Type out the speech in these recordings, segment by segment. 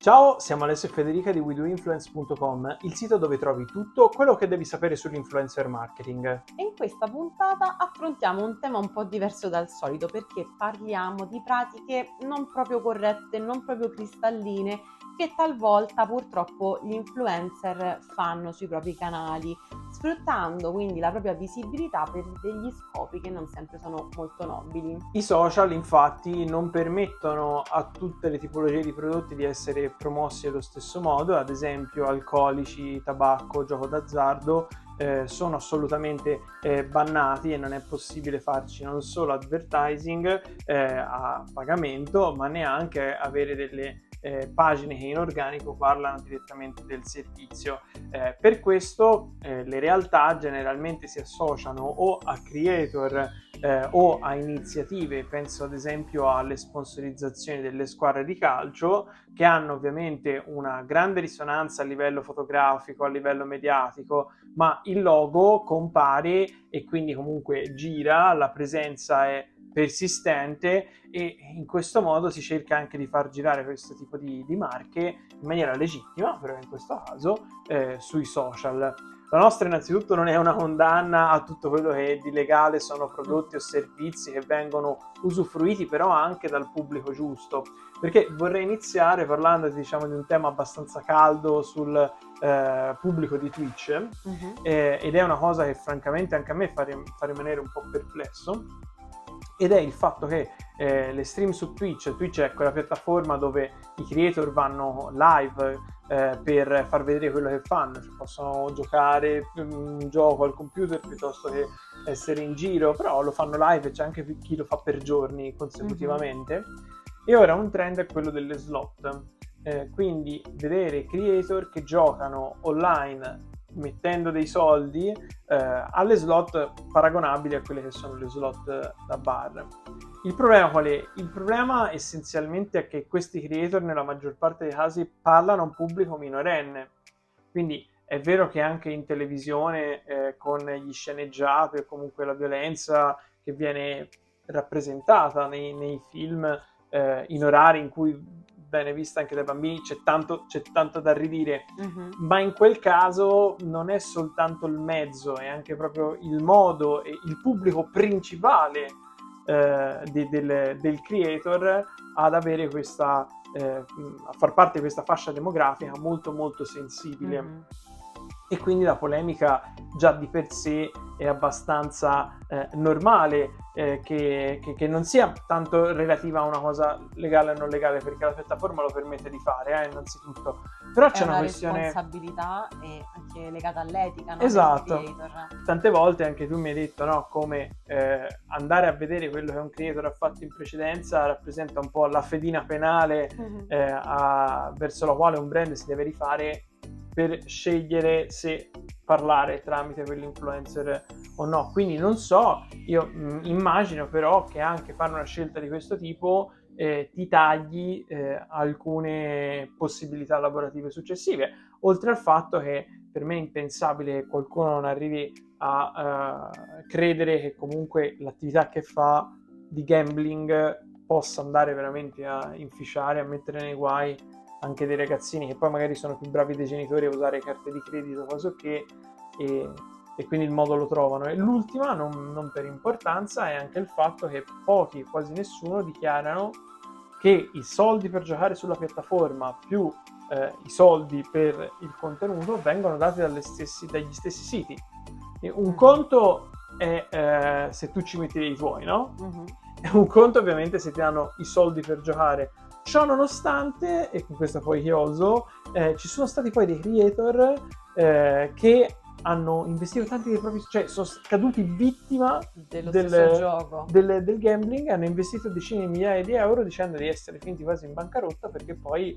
Ciao, siamo Alessio e Federica di WeDoInfluence.com, il sito dove trovi tutto quello che devi sapere sull'influencer marketing. E in questa puntata affrontiamo un tema un po' diverso dal solito perché parliamo di pratiche non proprio corrette, non proprio cristalline che talvolta purtroppo gli influencer fanno sui propri canali, sfruttando quindi la propria visibilità per degli scopi che non sempre sono molto nobili. I social infatti non permettono a tutte le tipologie di prodotti di essere promossi allo stesso modo, ad esempio alcolici, tabacco, gioco d'azzardo eh, sono assolutamente eh, bannati e non è possibile farci non solo advertising eh, a pagamento, ma neanche avere delle eh, pagine che in organico parlano direttamente del servizio. Eh, per questo eh, le realtà generalmente si associano o a creator eh, o a iniziative, penso ad esempio alle sponsorizzazioni delle squadre di calcio, che hanno ovviamente una grande risonanza a livello fotografico, a livello mediatico, ma il logo compare e quindi comunque gira, la presenza è persistente e in questo modo si cerca anche di far girare questo tipo di, di marche in maniera legittima, però in questo caso eh, sui social. La nostra innanzitutto non è una condanna a tutto quello che di legale sono prodotti o servizi che vengono usufruiti però anche dal pubblico giusto, perché vorrei iniziare parlando diciamo, di un tema abbastanza caldo sul eh, pubblico di Twitch uh-huh. eh, ed è una cosa che francamente anche a me fa, fa rimanere un po' perplesso ed è il fatto che eh, le stream su Twitch, Twitch è quella piattaforma dove i creator vanno live eh, per far vedere quello che fanno, cioè possono giocare un gioco al computer piuttosto che essere in giro, però lo fanno live e c'è anche chi lo fa per giorni consecutivamente. Mm-hmm. E ora un trend è quello delle slot, eh, quindi vedere creator che giocano online mettendo dei soldi eh, alle slot paragonabili a quelle che sono le slot da bar. Il problema qual è? Il problema essenzialmente è che questi creator nella maggior parte dei casi parlano a un pubblico minorenne, quindi è vero che anche in televisione eh, con gli sceneggiati o comunque la violenza che viene rappresentata nei, nei film eh, in orari in cui bene vista anche dai bambini, c'è tanto, c'è tanto da ridire, uh-huh. ma in quel caso non è soltanto il mezzo, è anche proprio il modo e il pubblico principale eh, de, del, del, creator ad avere questa, eh, a far parte di questa fascia demografica molto molto sensibile. Uh-huh e quindi la polemica già di per sé è abbastanza eh, normale eh, che, che, che, non sia tanto relativa a una cosa legale o non legale perché la piattaforma lo permette di fare eh, innanzitutto però c'è una, una questione responsabilità e anche legata all'etica no? esatto tante volte anche tu mi hai detto no, come eh, andare a vedere quello che un creator ha fatto in precedenza rappresenta un po' la fedina penale mm-hmm. a, verso la quale un brand si deve rifare per scegliere se parlare tramite quell'influencer o no. Quindi non so, io mh, mm, immagino però che anche fare una scelta di questo tipo eh, ti tagli eh, alcune possibilità lavorative successive, oltre al fatto che per me è impensabile che qualcuno non arrivi a uh, credere che comunque l'attività che fa di gambling possa andare veramente a inficiare, a mettere nei guai anche dei ragazzini che poi magari sono più bravi dei genitori a usare carte di credito, cose che e, e quindi il modo lo trovano. E l'ultima, non, non, per importanza, è anche il fatto che pochi, quasi nessuno, dichiarano che i soldi per giocare sulla piattaforma più eh, i soldi per il contenuto vengono dati stessi, dagli stessi siti. E un conto è eh, se tu ci metti dei tuoi, no? Uh-huh. E un conto ovviamente se ti danno i soldi per giocare Ciò nonostante, e con questo poi chioso, eh, ci sono stati poi dei creator eh, che hanno investito tanti dei propri, cioè sono caduti vittima del. Del, del, gambling, hanno investito decine di migliaia di euro dicendo di essere finiti quasi in bancarotta perché poi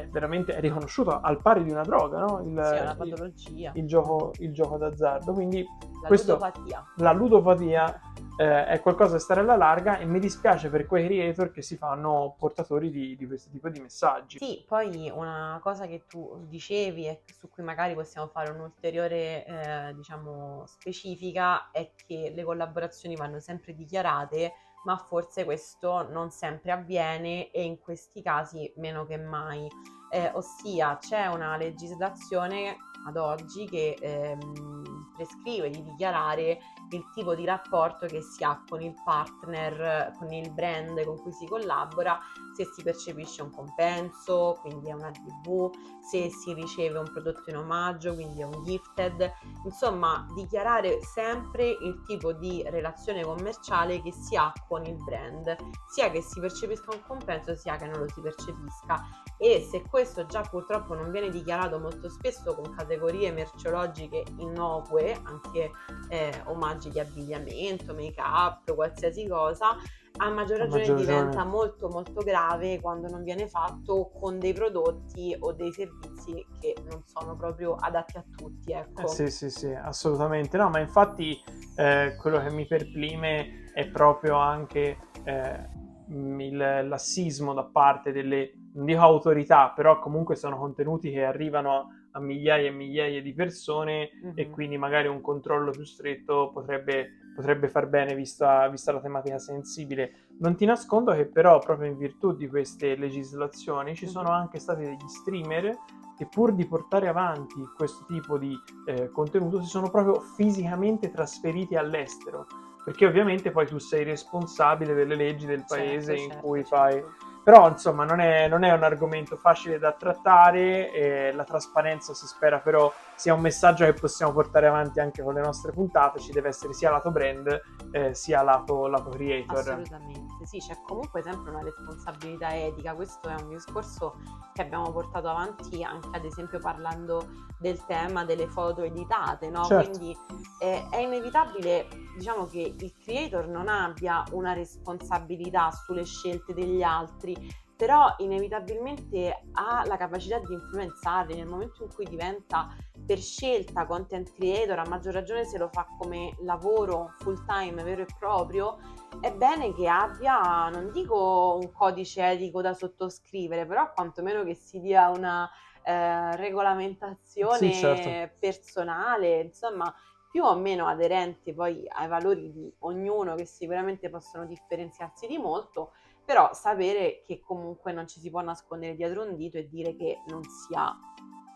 è veramente è riconosciuto al pari di una droga, no? Il, sì, è una patologia. Il, il, gioco, il gioco d'azzardo. Quindi la questo, ludopatia. La ludopatia eh, è qualcosa da stare alla larga e mi dispiace per quei creator che si fanno portatori di, di, questo tipo di messaggi. Sì, poi una cosa che tu dicevi e su cui magari possiamo fare un'ulteriore eh, diciamo specifica è che le collaborazioni vanno sempre dichiarate ma forse questo non sempre avviene e in questi casi meno che mai. Eh, ossia c'è una legislazione ad oggi che ehm, prescrive di dichiarare il tipo di rapporto che si ha con il partner, con il brand con cui si collabora, se si percepisce un compenso, quindi è una TV, se si riceve un prodotto in omaggio, quindi è un gifted, insomma dichiarare sempre il tipo di relazione commerciale che si ha con il brand, sia che si percepisca un compenso sia che non lo si percepisca. E se questo già purtroppo non viene dichiarato molto spesso con categorie merceologiche innocue, anche eh, omaggi di abbigliamento, make up, qualsiasi cosa, a maggior ragione maggior diventa ragione. molto molto grave quando non viene fatto con dei prodotti o dei servizi che non sono proprio adatti a tutti. Ecco. Eh sì, sì, sì, assolutamente. No, ma infatti eh, quello che mi perplime è proprio anche eh, il lassismo da parte delle, non dico autorità, però comunque sono contenuti che arrivano a, a migliaia e migliaia di persone mm-hmm. e quindi magari un controllo più stretto potrebbe potrebbe far bene vista, vista, la tematica sensibile. Non ti nascondo che però proprio in virtù di queste legislazioni ci sono anche stati degli streamer che pur di portare avanti questo tipo di eh, contenuto si sono proprio fisicamente trasferiti all'estero, perché ovviamente poi tu sei responsabile delle leggi del paese certo, in certo, cui certo. fai però insomma non è, non è, un argomento facile da trattare, la trasparenza si spera però sia un messaggio che possiamo portare avanti anche con le nostre puntate, ci deve essere sia lato brand eh, sia lato, lato creator. Assolutamente, sì, c'è comunque sempre una responsabilità etica, questo è un discorso che abbiamo portato avanti anche ad esempio parlando del tema delle foto editate, no? Certo. Quindi eh, è inevitabile diciamo che il creator non abbia una responsabilità sulle scelte degli altri però inevitabilmente ha la capacità di influenzarli nel momento in cui diventa per scelta content creator, a maggior ragione se lo fa come lavoro full time vero e proprio, è bene che abbia, non dico un codice etico da sottoscrivere, però quantomeno che si dia una eh, regolamentazione sì, certo. personale, insomma, più o meno aderente poi ai valori di ognuno che sicuramente possono differenziarsi di molto, però sapere che comunque non ci si può nascondere dietro un dito e dire che non si ha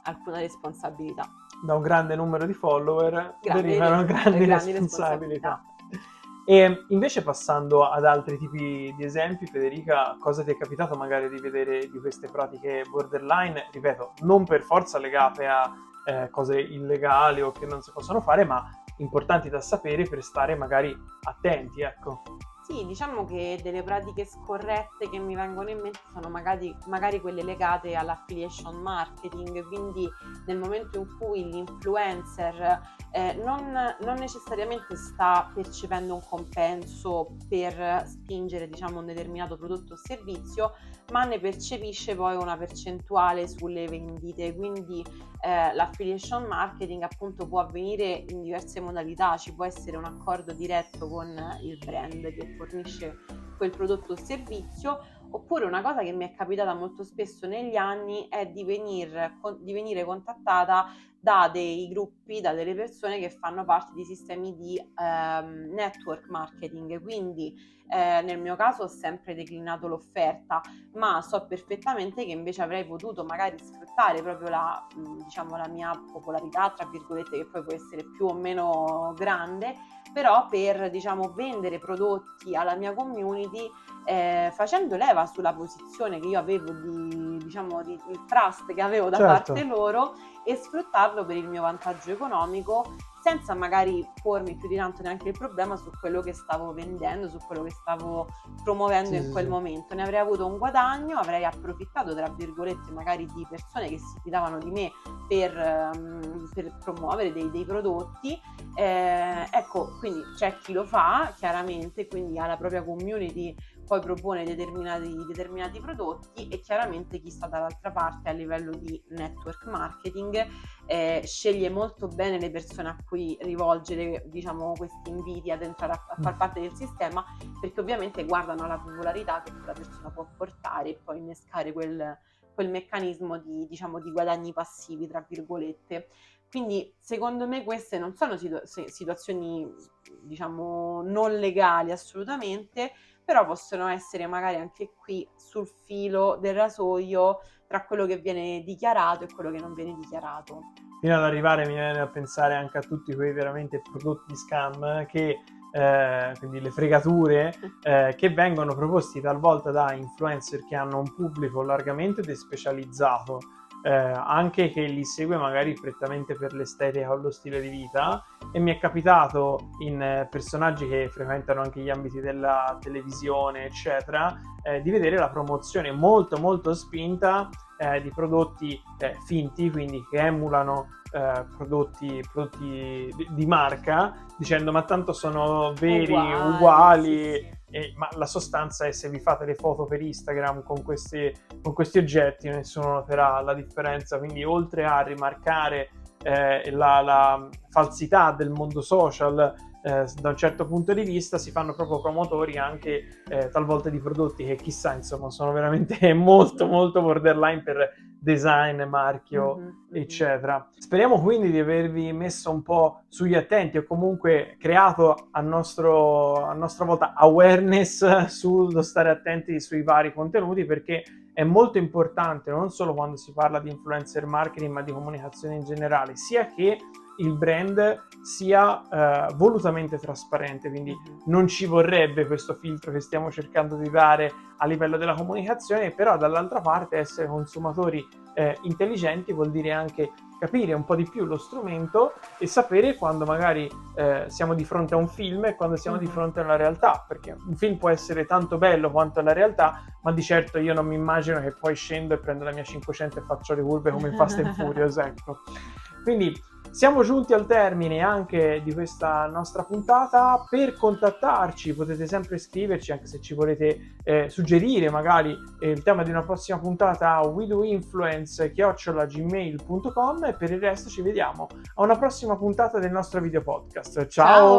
alcuna responsabilità. Da un grande numero di follower grandi, derivano grandi, grandi responsabilità. responsabilità. E invece passando ad altri tipi di esempi, Federica, cosa ti è capitato magari di vedere di queste pratiche borderline? Ripeto, non per forza legate a eh, cose illegali o che non si possono fare, ma importanti da sapere per stare magari attenti, ecco. Sì, diciamo che delle pratiche scorrette che mi vengono in mente sono magari, magari quelle legate all'affiliation marketing, quindi nel momento in cui l'influencer eh, non, non, necessariamente sta percependo un compenso per spingere diciamo, un determinato prodotto o servizio, ma ne percepisce poi una percentuale sulle vendite. Quindi eh, l'affiliation marketing appunto può avvenire in diverse modalità, ci può essere un accordo diretto con il brand che fornisce quel prodotto o servizio, oppure una cosa che mi è capitata molto spesso negli anni è di, venir, di venire contattata da dei gruppi, da delle persone che fanno parte di sistemi di ehm, network marketing, quindi eh, nel mio caso ho sempre declinato l'offerta, ma so perfettamente che invece avrei potuto magari sfruttare proprio la, diciamo, la mia popolarità, tra virgolette, che poi può essere più o meno grande, però per diciamo, vendere prodotti alla mia community eh, facendo leva sulla posizione che io avevo di, diciamo, di, il trust che avevo da certo. parte loro e sfruttarlo per il mio vantaggio economico senza magari pormi più di tanto neanche il problema su quello che stavo vendendo, su quello che stavo promuovendo sì, in quel sì. momento. Ne avrei avuto un guadagno, avrei approfittato, tra virgolette, magari di persone che si fidavano di me per, um, per promuovere dei, dei prodotti. Eh, ecco, quindi c'è chi lo fa, chiaramente, quindi ha la propria community poi propone determinati, determinati prodotti e chiaramente chi sta dall'altra parte a livello di network marketing eh, sceglie molto bene le persone a cui rivolgere diciamo, questi inviti ad entrare a, a far mm. parte del sistema perché ovviamente guardano alla popolarità che quella persona può portare e poi innescare quel, quel meccanismo di, diciamo, di guadagni passivi, tra virgolette. Quindi secondo me queste non sono situ- situazioni diciamo non legali assolutamente, però possono essere magari anche qui sul filo del rasoio tra quello che viene dichiarato e quello che non viene dichiarato. Fino ad arrivare mi viene a pensare anche a tutti quei veramente prodotti scam che eh, quindi le fregature eh, che vengono proposti talvolta da influencer che hanno un pubblico largamente despecializzato eh, anche che li segue magari prettamente per l'estetica o lo stile di vita. E mi è capitato in eh, personaggi che frequentano anche gli ambiti della televisione eccetera eh, di vedere la promozione molto molto spinta eh, di prodotti eh, finti quindi che emulano eh, prodotti, prodotti di, di, marca dicendo ma tanto sono veri uguali, uguali sì, sì e, ma la sostanza è se vi fate le foto per Instagram con questi, con questi oggetti nessuno noterà la differenza, quindi oltre a rimarcare eh, la, la, falsità del mondo social eh, da un certo punto di vista si fanno proprio promotori anche eh, talvolta di prodotti che chissà insomma sono veramente molto molto borderline per design, marchio, mm-hmm, eccetera. Speriamo quindi di avervi messo un po' sugli attenti o comunque creato a, nostro, a nostra volta awareness sullo stare attenti sui vari contenuti perché è molto importante non solo quando si parla di influencer marketing ma di comunicazione in generale, sia che il brand sia eh, volutamente trasparente, quindi mm-hmm. non ci vorrebbe questo filtro che stiamo cercando di dare a livello della comunicazione, però dall'altra parte essere consumatori eh, intelligenti vuol dire anche capire un po' di più lo strumento e sapere quando magari eh, siamo di fronte a un film e quando siamo di mm-hmm. fronte a una realtà, perché un film può essere tanto bello quanto la realtà, ma di certo io non mi immagino che poi scendo e prendo la mia 500 e faccio le curve come in Fast and Furious, ecco. Quindi siamo giunti al termine anche di questa nostra puntata. Per contattarci potete sempre scriverci, anche se ci volete eh, suggerire magari eh, il tema di una prossima puntata a widoinfluence.gmail.com e per il resto ci vediamo a una prossima puntata del nostro video podcast. Ciao. Ciao.